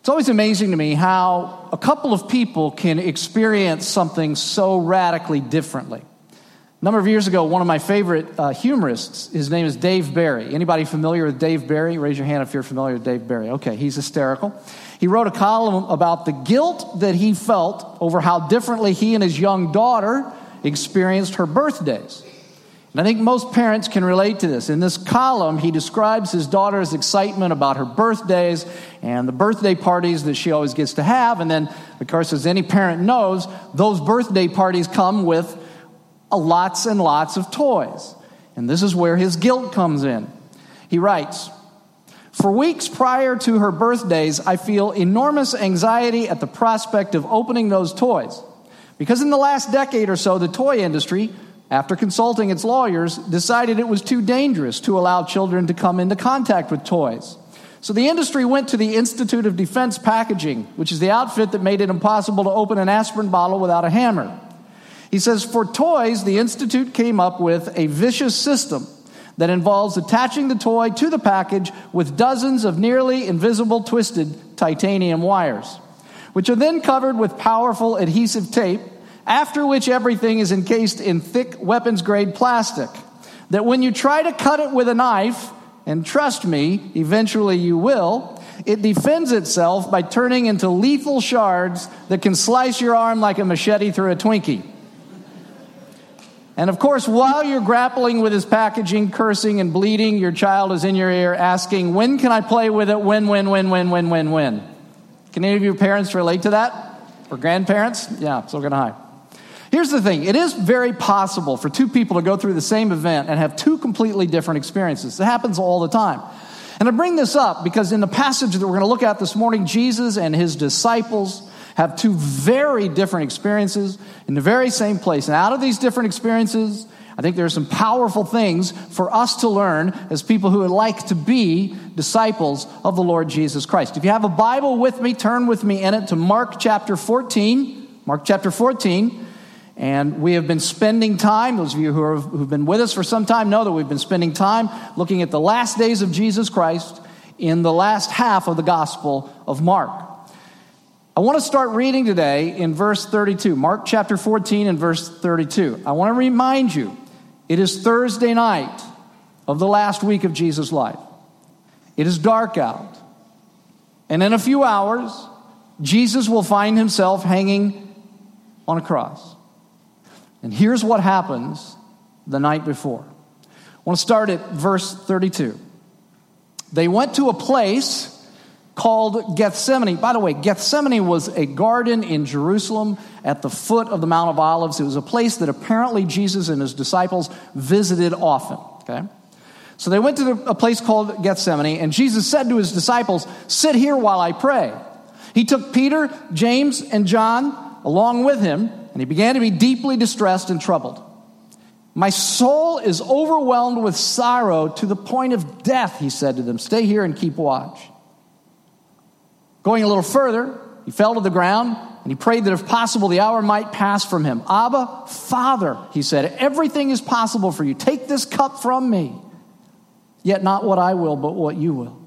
It's always amazing to me how a couple of people can experience something so radically differently. A number of years ago, one of my favorite uh, humorists, his name is Dave Barry. Anybody familiar with Dave Barry? Raise your hand if you're familiar with Dave Barry. Okay, he's hysterical. He wrote a column about the guilt that he felt over how differently he and his young daughter experienced her birthdays. And I think most parents can relate to this. In this column, he describes his daughter's excitement about her birthdays and the birthday parties that she always gets to have. And then, of course, as any parent knows, those birthday parties come with lots and lots of toys. And this is where his guilt comes in. He writes, for weeks prior to her birthdays, I feel enormous anxiety at the prospect of opening those toys. Because in the last decade or so, the toy industry after consulting its lawyers, decided it was too dangerous to allow children to come into contact with toys. So the industry went to the Institute of Defense Packaging, which is the outfit that made it impossible to open an aspirin bottle without a hammer. He says, for toys, the Institute came up with a vicious system that involves attaching the toy to the package with dozens of nearly invisible twisted titanium wires, which are then covered with powerful adhesive tape after which everything is encased in thick weapons grade plastic. That when you try to cut it with a knife, and trust me, eventually you will, it defends itself by turning into lethal shards that can slice your arm like a machete through a Twinkie. And of course, while you're grappling with this packaging, cursing and bleeding, your child is in your ear asking, When can I play with it? When, when, when, when, when, when, when? Can any of your parents relate to that? Or grandparents? Yeah, so can I. Here's the thing it is very possible for two people to go through the same event and have two completely different experiences. It happens all the time. And I bring this up because in the passage that we're going to look at this morning, Jesus and his disciples have two very different experiences in the very same place. And out of these different experiences, I think there are some powerful things for us to learn as people who would like to be disciples of the Lord Jesus Christ. If you have a Bible with me, turn with me in it to Mark chapter 14. Mark chapter 14. And we have been spending time, those of you who have, who've been with us for some time know that we've been spending time looking at the last days of Jesus Christ in the last half of the Gospel of Mark. I want to start reading today in verse 32, Mark chapter 14 and verse 32. I want to remind you, it is Thursday night of the last week of Jesus' life. It is dark out. And in a few hours, Jesus will find himself hanging on a cross. And here's what happens the night before. I want to start at verse 32. They went to a place called Gethsemane. By the way, Gethsemane was a garden in Jerusalem at the foot of the Mount of Olives. It was a place that apparently Jesus and his disciples visited often. Okay? So they went to a place called Gethsemane, and Jesus said to his disciples, Sit here while I pray. He took Peter, James, and John along with him and he began to be deeply distressed and troubled. My soul is overwhelmed with sorrow to the point of death, he said to them. Stay here and keep watch. Going a little further, he fell to the ground and he prayed that if possible, the hour might pass from him. Abba, Father, he said, everything is possible for you. Take this cup from me. Yet not what I will, but what you will.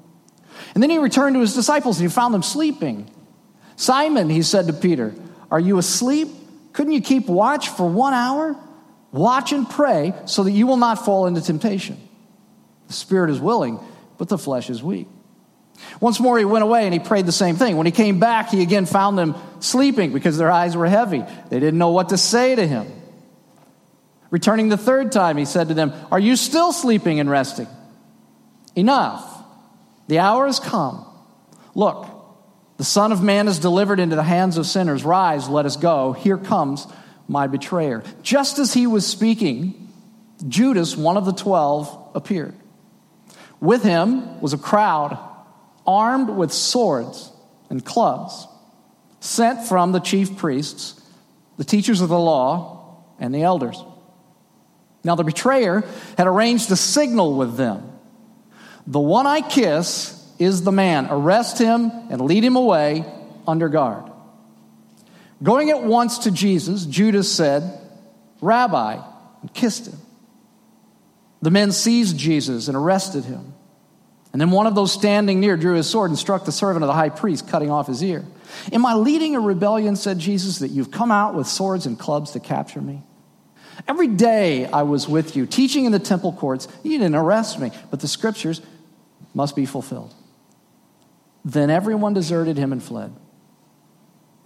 And then he returned to his disciples and he found them sleeping. Simon, he said to Peter, Are you asleep? Couldn't you keep watch for one hour? Watch and pray so that you will not fall into temptation. The spirit is willing, but the flesh is weak. Once more, he went away and he prayed the same thing. When he came back, he again found them sleeping because their eyes were heavy. They didn't know what to say to him. Returning the third time, he said to them, Are you still sleeping and resting? Enough. The hour has come. Look, the Son of Man is delivered into the hands of sinners. Rise, let us go. Here comes my betrayer. Just as he was speaking, Judas, one of the twelve, appeared. With him was a crowd armed with swords and clubs, sent from the chief priests, the teachers of the law, and the elders. Now, the betrayer had arranged a signal with them. The one I kiss is the man. Arrest him and lead him away under guard. Going at once to Jesus, Judas said, Rabbi, and kissed him. The men seized Jesus and arrested him. And then one of those standing near drew his sword and struck the servant of the high priest, cutting off his ear. Am I leading a rebellion, said Jesus, that you've come out with swords and clubs to capture me? Every day I was with you, teaching in the temple courts. You didn't arrest me, but the scriptures must be fulfilled. Then everyone deserted him and fled.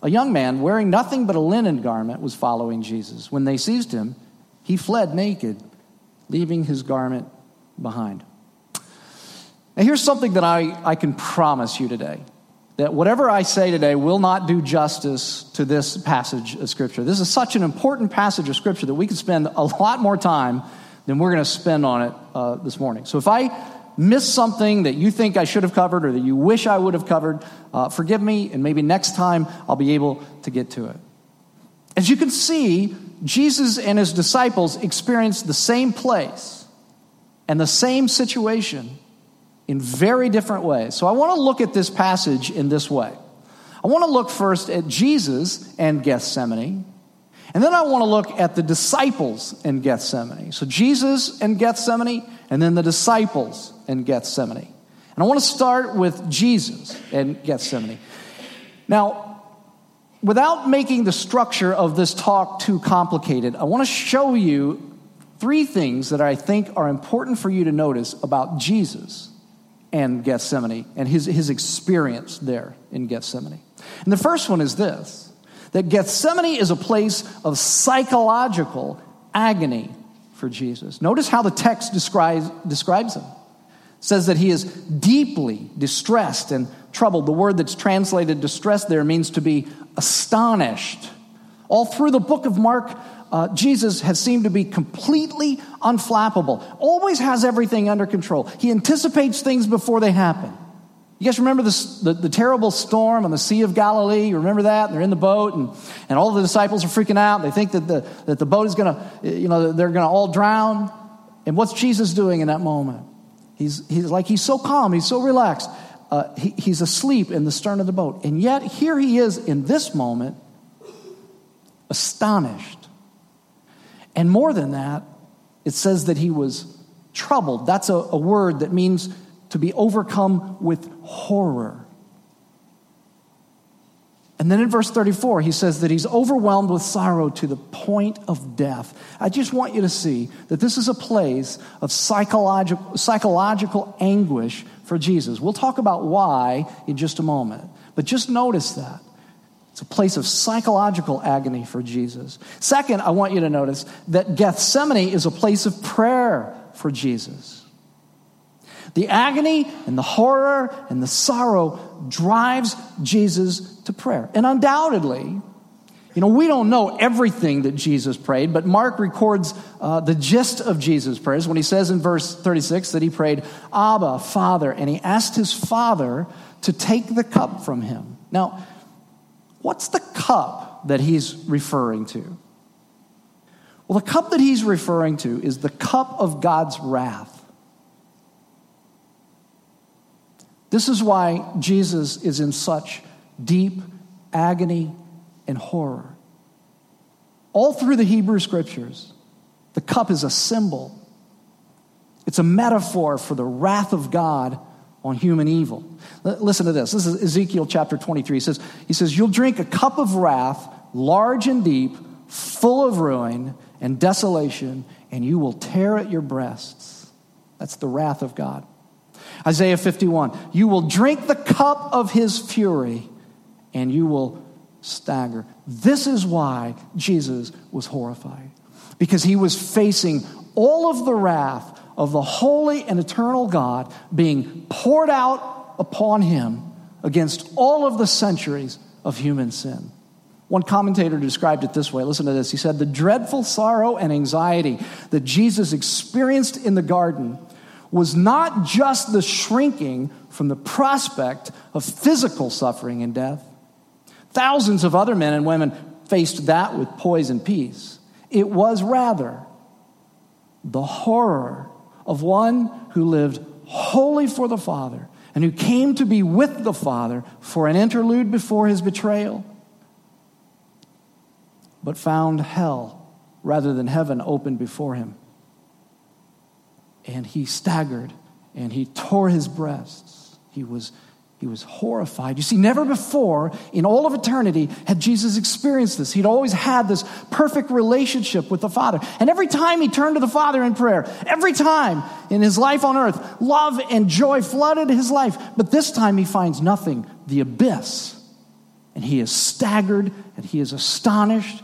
A young man wearing nothing but a linen garment was following Jesus. When they seized him, he fled naked, leaving his garment behind. Now, here's something that I, I can promise you today that whatever I say today will not do justice to this passage of Scripture. This is such an important passage of Scripture that we could spend a lot more time than we're going to spend on it uh, this morning. So if I miss something that you think I should have covered or that you wish I would have covered, uh, forgive me, and maybe next time I'll be able to get to it. As you can see, Jesus and his disciples experienced the same place and the same situation in very different ways. So I want to look at this passage in this way. I want to look first at Jesus and Gethsemane, and then I want to look at the disciples in Gethsemane. So Jesus and Gethsemane, and then the disciples in Gethsemane. And I want to start with Jesus in Gethsemane. Now, without making the structure of this talk too complicated, I want to show you three things that I think are important for you to notice about Jesus and Gethsemane and his, his experience there in Gethsemane. And the first one is this that Gethsemane is a place of psychological agony for Jesus. Notice how the text describes, describes him. It says that he is deeply distressed and troubled. The word that's translated distressed there means to be astonished. All through the book of Mark, uh, Jesus has seemed to be completely unflappable, always has everything under control. He anticipates things before they happen. You guys remember the, the, terrible storm on the Sea of Galilee? You remember that? they're in the boat, and, and all the disciples are freaking out. They think that the, that the boat is going to, you know, they're going to all drown. And what's Jesus doing in that moment? He's, he's like, he's so calm, he's so relaxed. Uh, he, he's asleep in the stern of the boat. And yet, here he is in this moment, astonished and more than that, it says that he was troubled. That's a, a word that means to be overcome with horror. And then in verse 34, he says that he's overwhelmed with sorrow to the point of death. I just want you to see that this is a place of psychological, psychological anguish for Jesus. We'll talk about why in just a moment. But just notice that. It's a place of psychological agony for Jesus. Second, I want you to notice that Gethsemane is a place of prayer for Jesus. The agony and the horror and the sorrow drives Jesus to prayer. And undoubtedly, you know, we don't know everything that Jesus prayed, but Mark records uh, the gist of Jesus' prayers when he says in verse 36 that he prayed, Abba, Father, and he asked his Father to take the cup from him. Now, What's the cup that he's referring to? Well, the cup that he's referring to is the cup of God's wrath. This is why Jesus is in such deep agony and horror. All through the Hebrew scriptures, the cup is a symbol, it's a metaphor for the wrath of God on human evil. Listen to this. This is Ezekiel chapter 23. He says, he says, You'll drink a cup of wrath, large and deep, full of ruin and desolation, and you will tear at your breasts. That's the wrath of God. Isaiah 51 You will drink the cup of his fury, and you will stagger. This is why Jesus was horrified, because he was facing all of the wrath of the holy and eternal God being poured out upon him against all of the centuries of human sin. One commentator described it this way listen to this. He said, The dreadful sorrow and anxiety that Jesus experienced in the garden was not just the shrinking from the prospect of physical suffering and death. Thousands of other men and women faced that with poise and peace. It was rather the horror of one who lived wholly for the Father and who came to be with the Father for an interlude before his betrayal, but found hell rather than heaven open before him. And he staggered and he tore his breasts. He was he was horrified. You see, never before in all of eternity had Jesus experienced this. He'd always had this perfect relationship with the Father. And every time he turned to the Father in prayer, every time in his life on earth, love and joy flooded his life. But this time he finds nothing, the abyss. And he is staggered, and he is astonished,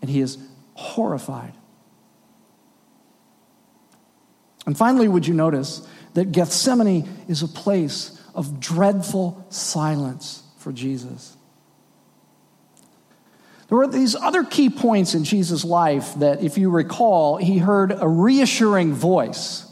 and he is horrified. And finally, would you notice that Gethsemane is a place of dreadful silence for Jesus. There were these other key points in Jesus' life that, if you recall, he heard a reassuring voice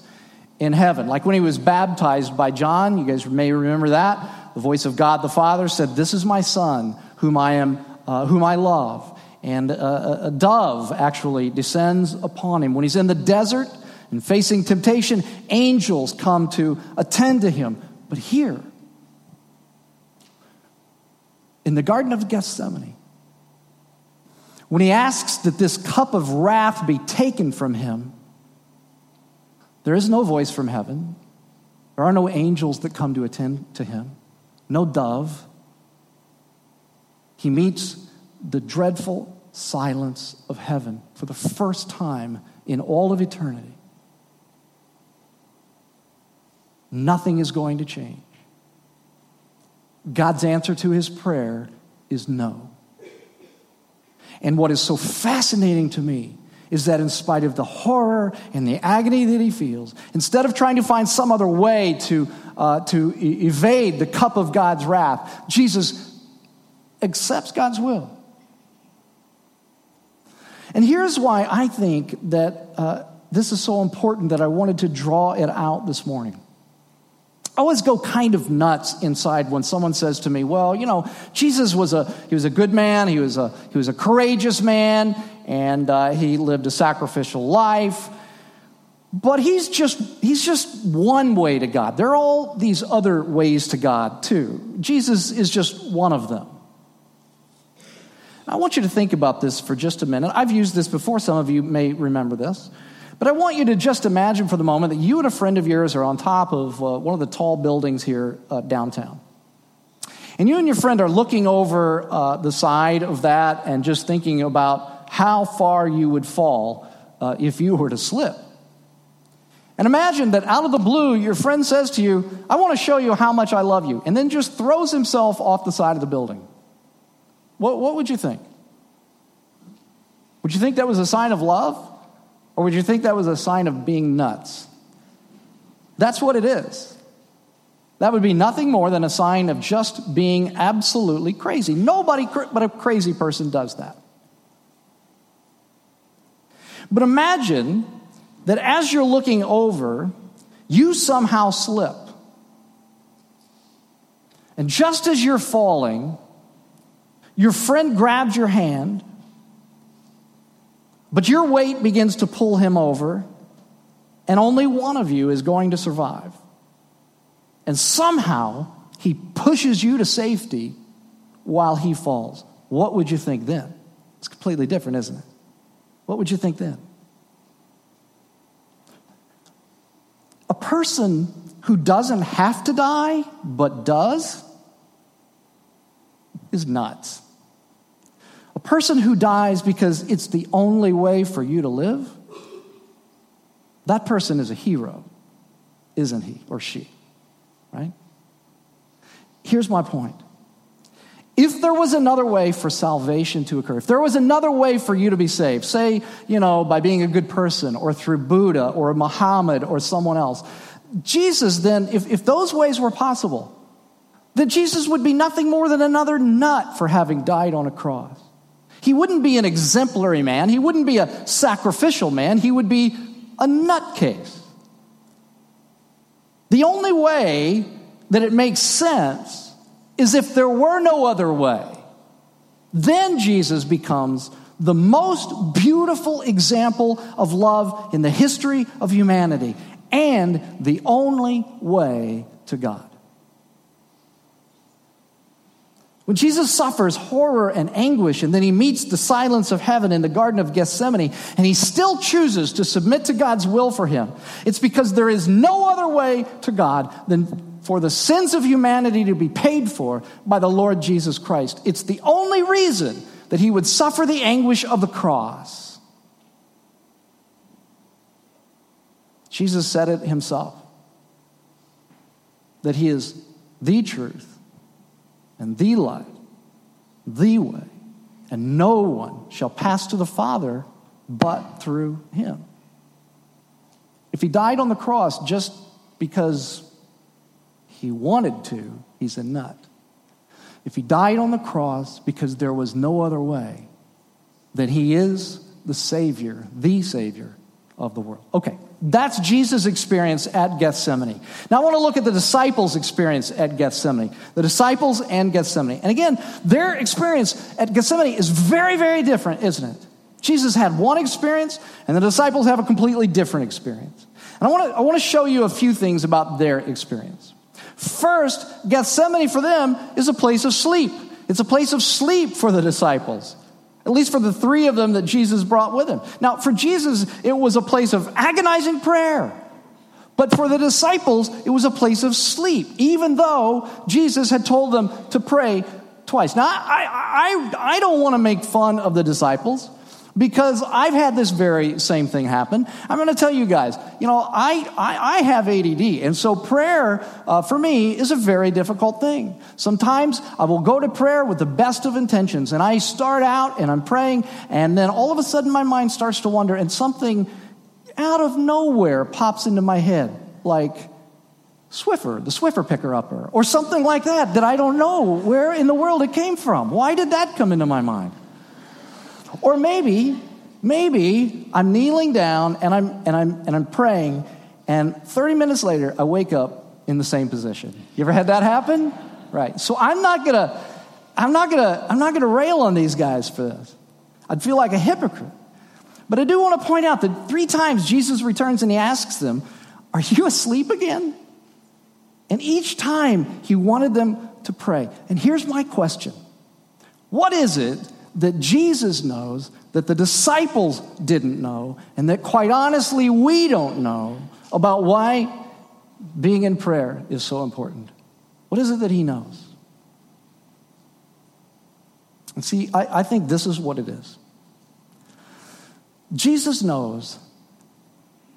in heaven. Like when he was baptized by John, you guys may remember that. The voice of God the Father said, This is my Son, whom I, am, uh, whom I love. And a, a dove actually descends upon him. When he's in the desert and facing temptation, angels come to attend to him. But here, in the Garden of Gethsemane, when he asks that this cup of wrath be taken from him, there is no voice from heaven. There are no angels that come to attend to him, no dove. He meets the dreadful silence of heaven for the first time in all of eternity. Nothing is going to change. God's answer to his prayer is no. And what is so fascinating to me is that in spite of the horror and the agony that he feels, instead of trying to find some other way to, uh, to e- evade the cup of God's wrath, Jesus accepts God's will. And here's why I think that uh, this is so important that I wanted to draw it out this morning. I always go kind of nuts inside when someone says to me, well, you know, Jesus was a, he was a good man, he was a, he was a courageous man, and uh, he lived a sacrificial life. But he's just, he's just one way to God. There are all these other ways to God, too. Jesus is just one of them. I want you to think about this for just a minute. I've used this before, some of you may remember this. But I want you to just imagine for the moment that you and a friend of yours are on top of uh, one of the tall buildings here uh, downtown. And you and your friend are looking over uh, the side of that and just thinking about how far you would fall uh, if you were to slip. And imagine that out of the blue, your friend says to you, I want to show you how much I love you, and then just throws himself off the side of the building. What, what would you think? Would you think that was a sign of love? Or would you think that was a sign of being nuts? That's what it is. That would be nothing more than a sign of just being absolutely crazy. Nobody but a crazy person does that. But imagine that as you're looking over, you somehow slip. And just as you're falling, your friend grabs your hand but your weight begins to pull him over, and only one of you is going to survive. And somehow he pushes you to safety while he falls. What would you think then? It's completely different, isn't it? What would you think then? A person who doesn't have to die but does is nuts. A person who dies because it's the only way for you to live, that person is a hero, isn't he or she? Right? Here's my point. If there was another way for salvation to occur, if there was another way for you to be saved, say, you know, by being a good person or through Buddha or Muhammad or someone else, Jesus then, if, if those ways were possible, then Jesus would be nothing more than another nut for having died on a cross. He wouldn't be an exemplary man. He wouldn't be a sacrificial man. He would be a nutcase. The only way that it makes sense is if there were no other way. Then Jesus becomes the most beautiful example of love in the history of humanity and the only way to God. When Jesus suffers horror and anguish, and then he meets the silence of heaven in the Garden of Gethsemane, and he still chooses to submit to God's will for him, it's because there is no other way to God than for the sins of humanity to be paid for by the Lord Jesus Christ. It's the only reason that he would suffer the anguish of the cross. Jesus said it himself that he is the truth and the light, the way, and no one shall pass to the Father but through him. If he died on the cross just because he wanted to, he's a nut. If he died on the cross because there was no other way, then he is the Savior, the Savior of the world. Okay. That's Jesus' experience at Gethsemane. Now I want to look at the disciples' experience at Gethsemane. The disciples and Gethsemane. And again, their experience at Gethsemane is very, very different, isn't it? Jesus had one experience, and the disciples have a completely different experience. And I want to, I want to show you a few things about their experience. First, Gethsemane for them is a place of sleep. It's a place of sleep for the disciples. At least for the three of them that Jesus brought with him. Now, for Jesus, it was a place of agonizing prayer. But for the disciples, it was a place of sleep, even though Jesus had told them to pray twice. Now, I, I, I don't want to make fun of the disciples because I've had this very same thing happen. I'm going to tell you guys, you know, I, I, I have ADD, and so prayer uh, for me is a very difficult thing. Sometimes I will go to prayer with the best of intentions, and I start out and I'm praying, and then all of a sudden my mind starts to wander, and something out of nowhere pops into my head, like, Swiffer, the Swiffer picker upper, or something like that, that I don't know where in the world it came from. Why did that come into my mind? Or maybe, maybe I'm kneeling down and I'm, and I'm, and I'm praying, and 30 minutes later, I wake up in the same position. You ever had that happen? Right. So I'm not gonna, I'm not gonna, I'm not gonna rail on these guys for this. I'd feel like a hypocrite. But I do want to point out that three times Jesus returns and he asks them, Are you asleep again? And each time he wanted them to pray. And here's my question What is it that Jesus knows that the disciples didn't know, and that quite honestly, we don't know about why being in prayer is so important. What is it that he knows? And see, I, I think this is what it is. Jesus knows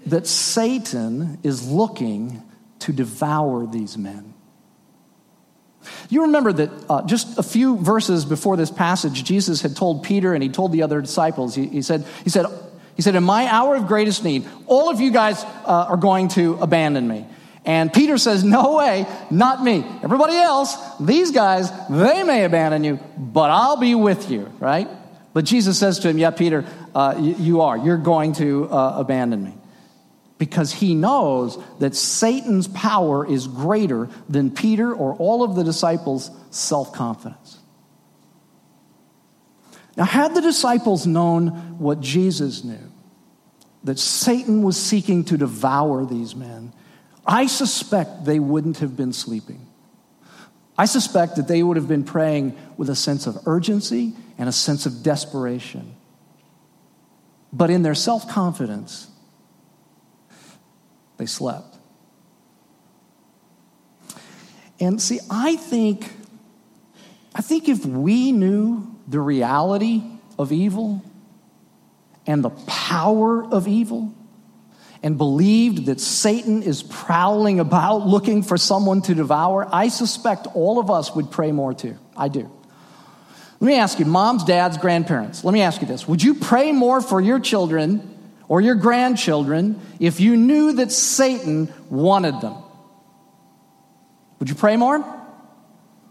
that Satan is looking to devour these men. You remember that uh, just a few verses before this passage, Jesus had told Peter and he told the other disciples, he, he said, he, said, he said, In my hour of greatest need, all of you guys uh, are going to abandon me. And Peter says, No way, not me. Everybody else, these guys, they may abandon you, but I'll be with you, right? But Jesus says to him, Yeah, Peter, uh, you, you, are. You're going to uh, abandon me because he knows that Satan's power is greater than Peter or all of the disciples' self confidence. Now, had the disciples known what Jesus knew, that Satan was seeking to devour these men, I suspect they wouldn't have been sleeping. I suspect that they would have been praying with a sense of urgency and a sense of desperation. But in their self confidence, they slept. And see, I think, I think if we knew the reality of evil and the power of evil, and believed that Satan is prowling about looking for someone to devour, I suspect all of us would pray more too. I do. Let me ask you, moms, dads, grandparents, let me ask you this. Would you pray more for your children or your grandchildren if you knew that Satan wanted them? Would you pray more?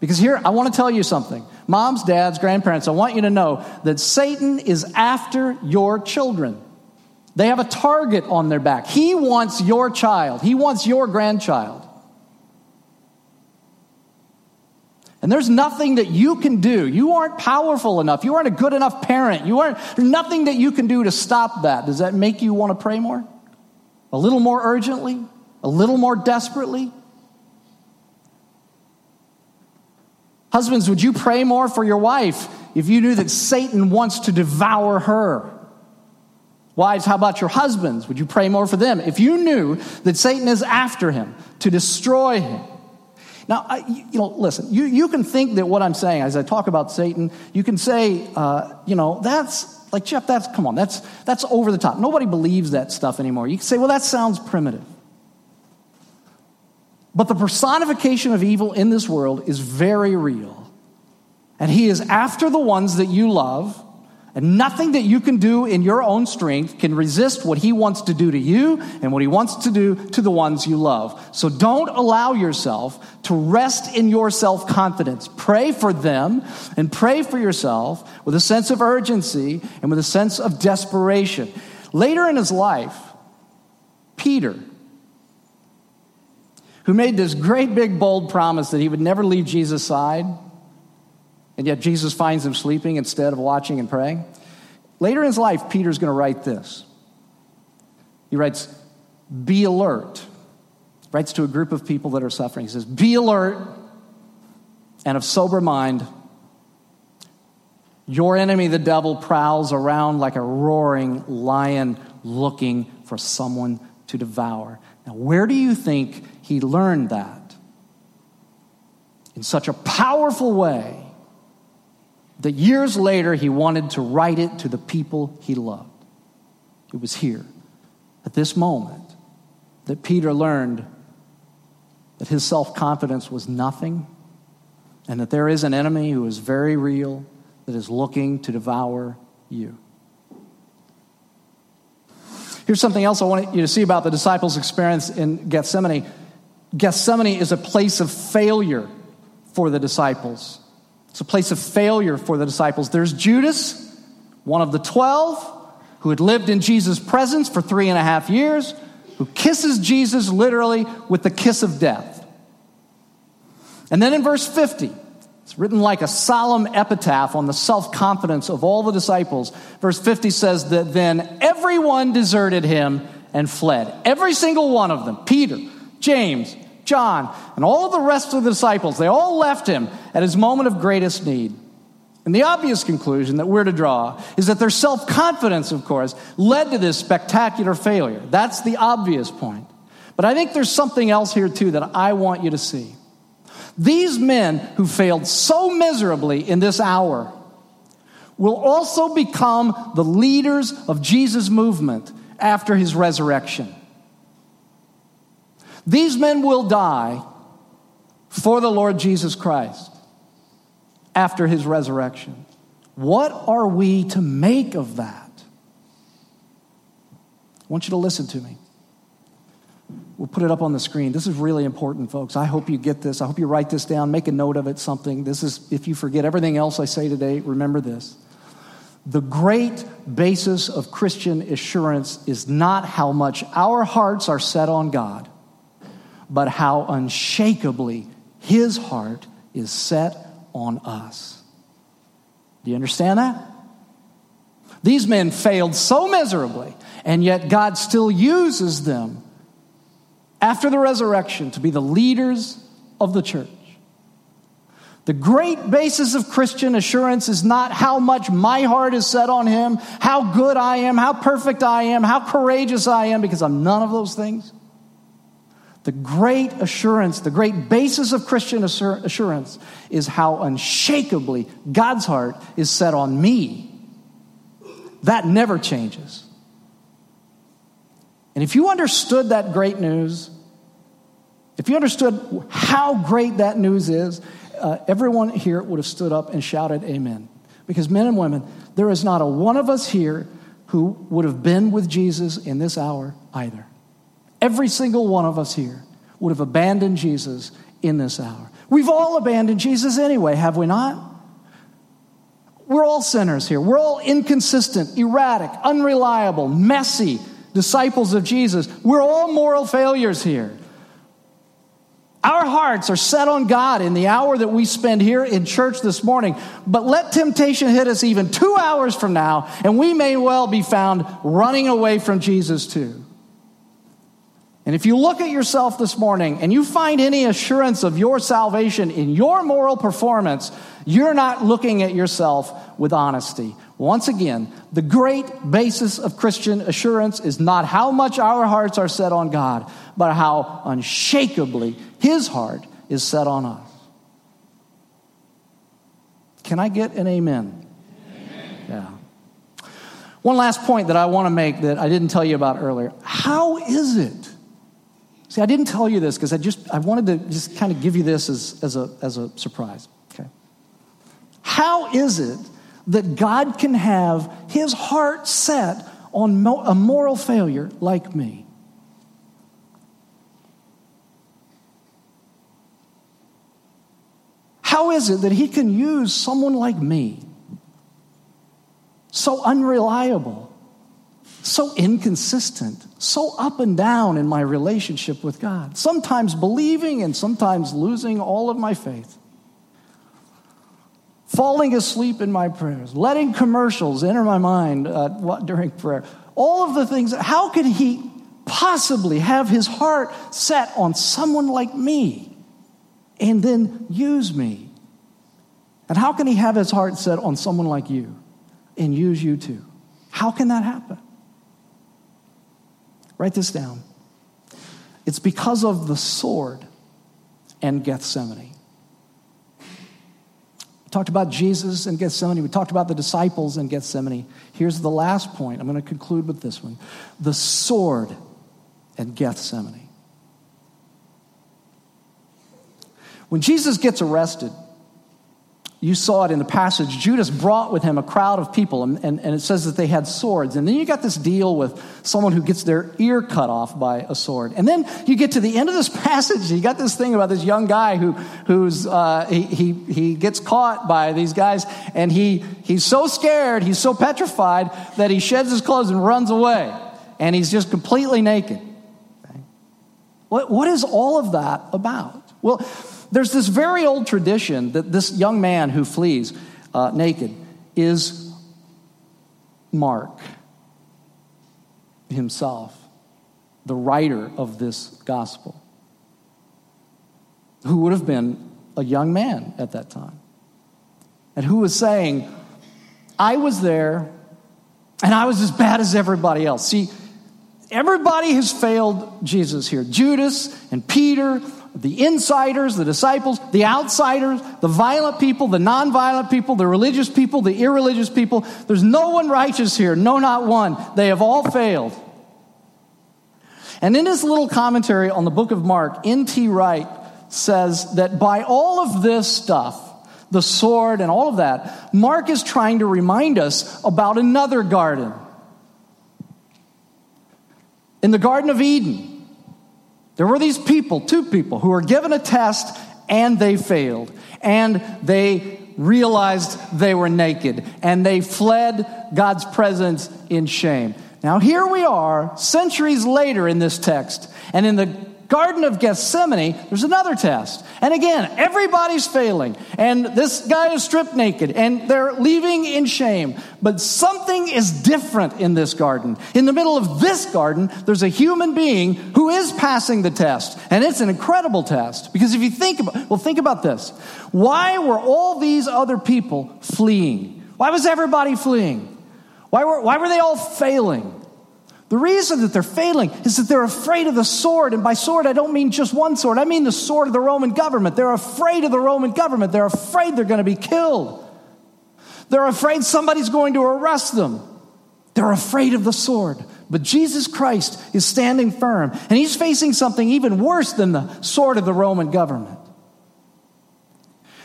Because here, I want to tell you something. Moms, dads, grandparents, I want you to know that Satan is after your children. They have a target on their back. He wants your child, he wants your grandchild. And there's nothing that you can do. You aren't powerful enough. You aren't a good enough parent. You aren't, there's nothing that you can do to stop that. Does that make you want to pray more? A little more urgently? A little more desperately? Husbands, would you pray more for your wife if you knew that Satan wants to devour her? Wives, how about your husbands? Would you pray more for them if you knew that Satan is after him to destroy him? Now, I, you know, listen, you, you can think that what I'm saying as I talk about Satan, you can say, uh, you know, that's like, Jeff, that's, come on, that's, that's over the top. Nobody believes that stuff anymore. You can say, well, that sounds primitive. But the personification of evil in this world is very real. And he is after the ones that you love and nothing that you can do in your own strength can resist what he wants to do to you and what he wants to do to the ones you love. So don't allow yourself to rest in your self confidence. Pray for them and pray for yourself with a sense of urgency and with a sense of desperation. Later in his life, Peter, who made this great big bold promise that he would never leave Jesus' side, and yet Jesus finds him sleeping instead of watching and praying. Later in his life, Peter's going to write this. He writes, Be alert. Writes to a group of people that are suffering. He says, Be alert and of sober mind. Your enemy, the devil, prowls around like a roaring lion looking for someone to devour. Now, where do you think he learned that? In such a powerful way that years later he wanted to write it to the people he loved. It was here, at this moment, that Peter learned that his self confidence was nothing and that there is an enemy who is very real that is looking to devour you. Here's something else I want you to see about the disciples' experience in Gethsemane. Gethsemane is a place of failure for the disciples. It's a place of failure for the disciples. There's Judas, one of the twelve, who had lived in Jesus' presence for three and a half years, who kisses Jesus literally with the kiss of death. And then in verse 50, it's written like a solemn epitaph on the self confidence of all the disciples. Verse 50 says that then everyone deserted him and fled. Every single one of them Peter, James, John, and all the rest of the disciples, they all left him at his moment of greatest need. And the obvious conclusion that we're to draw is that their self confidence, of course, led to this spectacular failure. That's the obvious point. But I think there's something else here, too, that I want you to see. These men who failed so miserably in this hour will also become the leaders of Jesus' movement after his resurrection. These men will die for the Lord Jesus Christ after his resurrection. What are we to make of that? I want you to listen to me. We'll put it up on the screen. This is really important, folks. I hope you get this. I hope you write this down, make a note of it, something. This is, if you forget everything else I say today, remember this. The great basis of Christian assurance is not how much our hearts are set on God, but how unshakably his heart is set on us. Do you understand that? These men failed so miserably, and yet God still uses them after the resurrection to be the leaders of the church. The great basis of Christian assurance is not how much my heart is set on Him, how good I am, how perfect I am, how courageous I am, because I'm none of those things. The great assurance, the great basis of Christian assurance is how unshakably God's heart is set on me. That never changes. And if you understood that great news, if you understood how great that news is, uh, everyone here would have stood up and shouted, Amen. Because, men and women, there is not a one of us here who would have been with Jesus in this hour either. Every single one of us here would have abandoned Jesus in this hour. We've all abandoned Jesus anyway, have we not? We're all sinners here. We're all inconsistent, erratic, unreliable, messy disciples of Jesus. We're all moral failures here. Our hearts are set on God in the hour that we spend here in church this morning. But let temptation hit us even two hours from now, and we may well be found running away from Jesus too. And if you look at yourself this morning and you find any assurance of your salvation in your moral performance, you're not looking at yourself with honesty. Once again, the great basis of Christian assurance is not how much our hearts are set on God, but how unshakably His heart is set on us. Can I get an amen? amen? Yeah. One last point that I want to make that I didn't tell you about earlier. How is it See, I didn't tell you this because I just I wanted to just kind of give you this as, as, a, as a surprise. Okay. How is it that God can have his heart set on mo- a moral failure like me? How is it that he can use someone like me, so unreliable, so inconsistent, so up and down in my relationship with God, sometimes believing and sometimes losing all of my faith, falling asleep in my prayers, letting commercials enter my mind uh, during prayer, all of the things. How could He possibly have His heart set on someone like me and then use me? And how can He have His heart set on someone like you and use you too? How can that happen? Write this down. It's because of the sword and Gethsemane. We talked about Jesus and Gethsemane. We talked about the disciples and Gethsemane. Here's the last point. I'm going to conclude with this one the sword and Gethsemane. When Jesus gets arrested, you saw it in the passage. Judas brought with him a crowd of people, and, and, and, it says that they had swords. And then you got this deal with someone who gets their ear cut off by a sword. And then you get to the end of this passage, you got this thing about this young guy who who's uh, he, he, he gets caught by these guys, and he, he's so scared, he's so petrified that he sheds his clothes and runs away. And he's just completely naked. Okay? What, what is all of that about? Well, there's this very old tradition that this young man who flees uh, naked is Mark himself, the writer of this gospel, who would have been a young man at that time, and who was saying, I was there and I was as bad as everybody else. See, everybody has failed Jesus here. Judas and Peter, the insiders, the disciples, the outsiders, the violent people, the nonviolent people, the religious people, the irreligious people. There's no one righteous here, no, not one. They have all failed. And in his little commentary on the book of Mark, N.T. Wright says that by all of this stuff, the sword and all of that, Mark is trying to remind us about another garden. In the Garden of Eden, there were these people, two people, who were given a test and they failed. And they realized they were naked and they fled God's presence in shame. Now, here we are, centuries later in this text, and in the Garden of Gethsemane, there's another test. And again, everybody's failing. And this guy is stripped naked and they're leaving in shame. But something is different in this garden. In the middle of this garden, there's a human being who is passing the test. And it's an incredible test. Because if you think about, well, think about this. Why were all these other people fleeing? Why was everybody fleeing? Why were, why were they all failing? The reason that they're failing is that they're afraid of the sword. And by sword, I don't mean just one sword. I mean the sword of the Roman government. They're afraid of the Roman government. They're afraid they're going to be killed. They're afraid somebody's going to arrest them. They're afraid of the sword. But Jesus Christ is standing firm, and he's facing something even worse than the sword of the Roman government.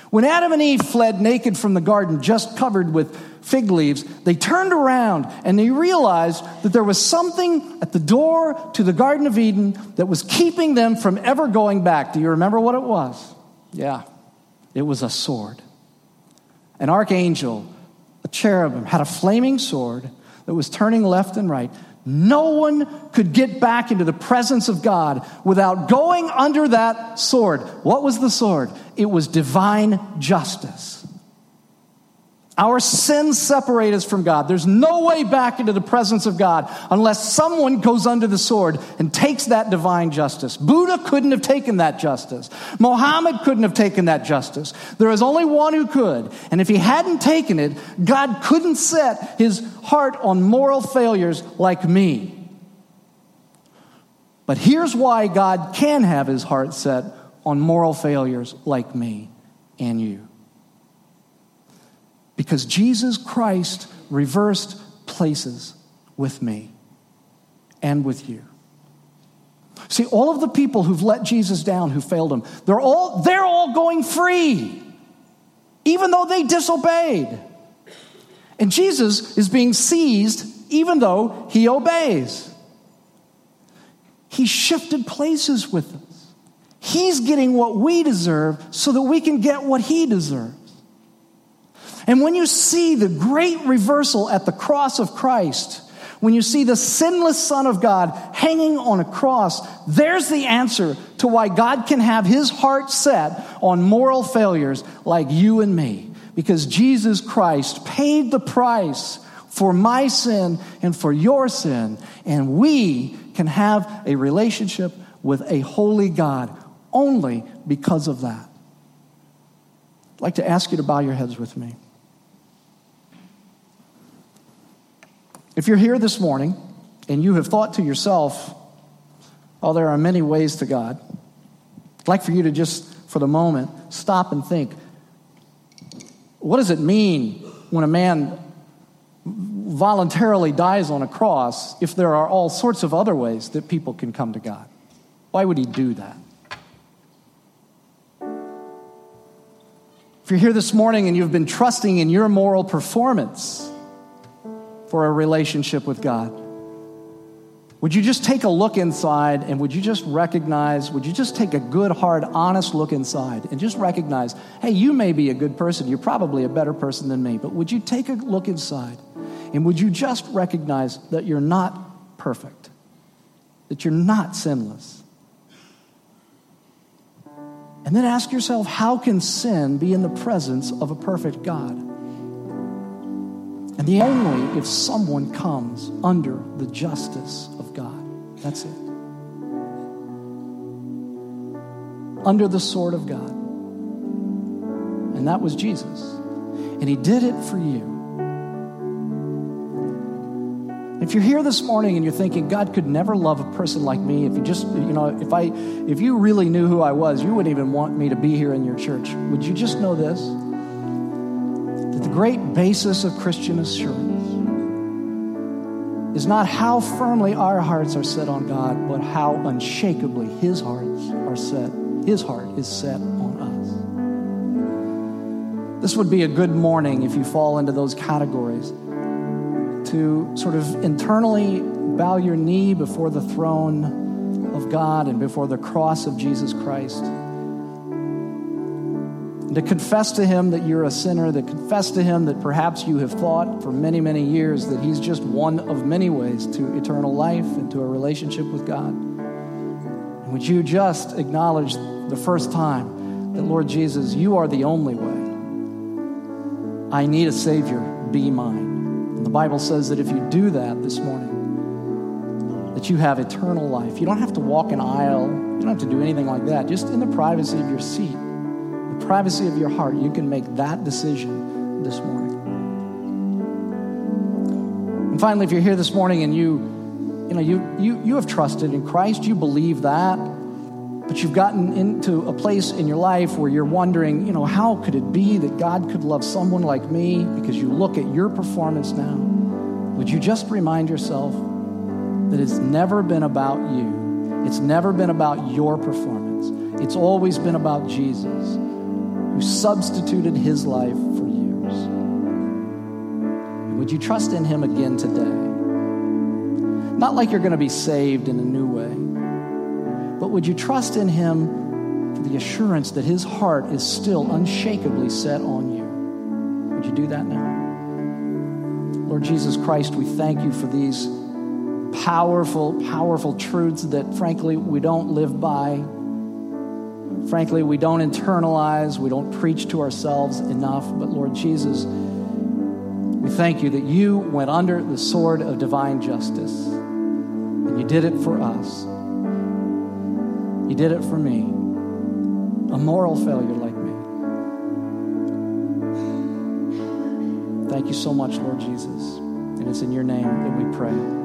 When Adam and Eve fled naked from the garden, just covered with fig leaves, they turned around and they realized that there was something at the door to the Garden of Eden that was keeping them from ever going back. Do you remember what it was? Yeah, it was a sword. An archangel, a cherubim, had a flaming sword that was turning left and right. No one could get back into the presence of God without going under that sword. What was the sword? It was divine justice. Our sins separate us from God. There's no way back into the presence of God unless someone goes under the sword and takes that divine justice. Buddha couldn't have taken that justice. Mohammed couldn't have taken that justice. There is only one who could. And if he hadn't taken it, God couldn't set his heart on moral failures like me. But here's why God can have his heart set on moral failures like me and you because Jesus Christ reversed places with me and with you. See, all of the people who've let Jesus down, who failed him, they're all, they're all going free, even though they disobeyed. And Jesus is being seized even though he obeys. He shifted places with us. He's getting what we deserve so that we can get what he deserves. And when you see the great reversal at the cross of Christ, when you see the sinless Son of God hanging on a cross, there's the answer to why God can have his heart set on moral failures like you and me. Because Jesus Christ paid the price for my sin and for your sin, and we can have a relationship with a holy God only because of that. I'd like to ask you to bow your heads with me. If you're here this morning and you have thought to yourself, oh, there are many ways to God, I'd like for you to just, for the moment, stop and think what does it mean when a man voluntarily dies on a cross if there are all sorts of other ways that people can come to God? Why would he do that? If you're here this morning and you've been trusting in your moral performance, for a relationship with God? Would you just take a look inside and would you just recognize, would you just take a good, hard, honest look inside and just recognize, hey, you may be a good person. You're probably a better person than me. But would you take a look inside and would you just recognize that you're not perfect, that you're not sinless? And then ask yourself, how can sin be in the presence of a perfect God? And the only if someone comes under the justice of God. That's it. Under the sword of God. And that was Jesus. And he did it for you. If you're here this morning and you're thinking God could never love a person like me, if you just, you know, if I if you really knew who I was, you wouldn't even want me to be here in your church. Would you just know this? Great basis of Christian assurance is not how firmly our hearts are set on God, but how unshakably His hearts are set. His heart is set on us. This would be a good morning if you fall into those categories to sort of internally bow your knee before the throne of God and before the cross of Jesus Christ to confess to Him that you're a sinner, to confess to Him that perhaps you have thought for many, many years that He's just one of many ways to eternal life and to a relationship with God. And would you just acknowledge the first time that, Lord Jesus, you are the only way? I need a Savior, be mine. And the Bible says that if you do that this morning, that you have eternal life. You don't have to walk an aisle, you don't have to do anything like that. Just in the privacy of your seat privacy of your heart, you can make that decision this morning. And finally, if you're here this morning and you, you know, you, you, you have trusted in Christ, you believe that, but you've gotten into a place in your life where you're wondering, you know, how could it be that God could love someone like me because you look at your performance now? Would you just remind yourself that it's never been about you? It's never been about your performance. It's always been about Jesus who substituted his life for yours. would you trust in him again today? Not like you're going to be saved in a new way, but would you trust in him for the assurance that his heart is still unshakably set on you? Would you do that now? Lord Jesus Christ, we thank you for these powerful, powerful truths that, frankly, we don't live by frankly, we don't internalize, we don't preach to ourselves enough. But Lord Jesus, We thank you that you went under the sword of divine justice, and you did it for us. You did it for me, a moral failure like me. Thank you so much, Lord Jesus. And it's in your name that we pray.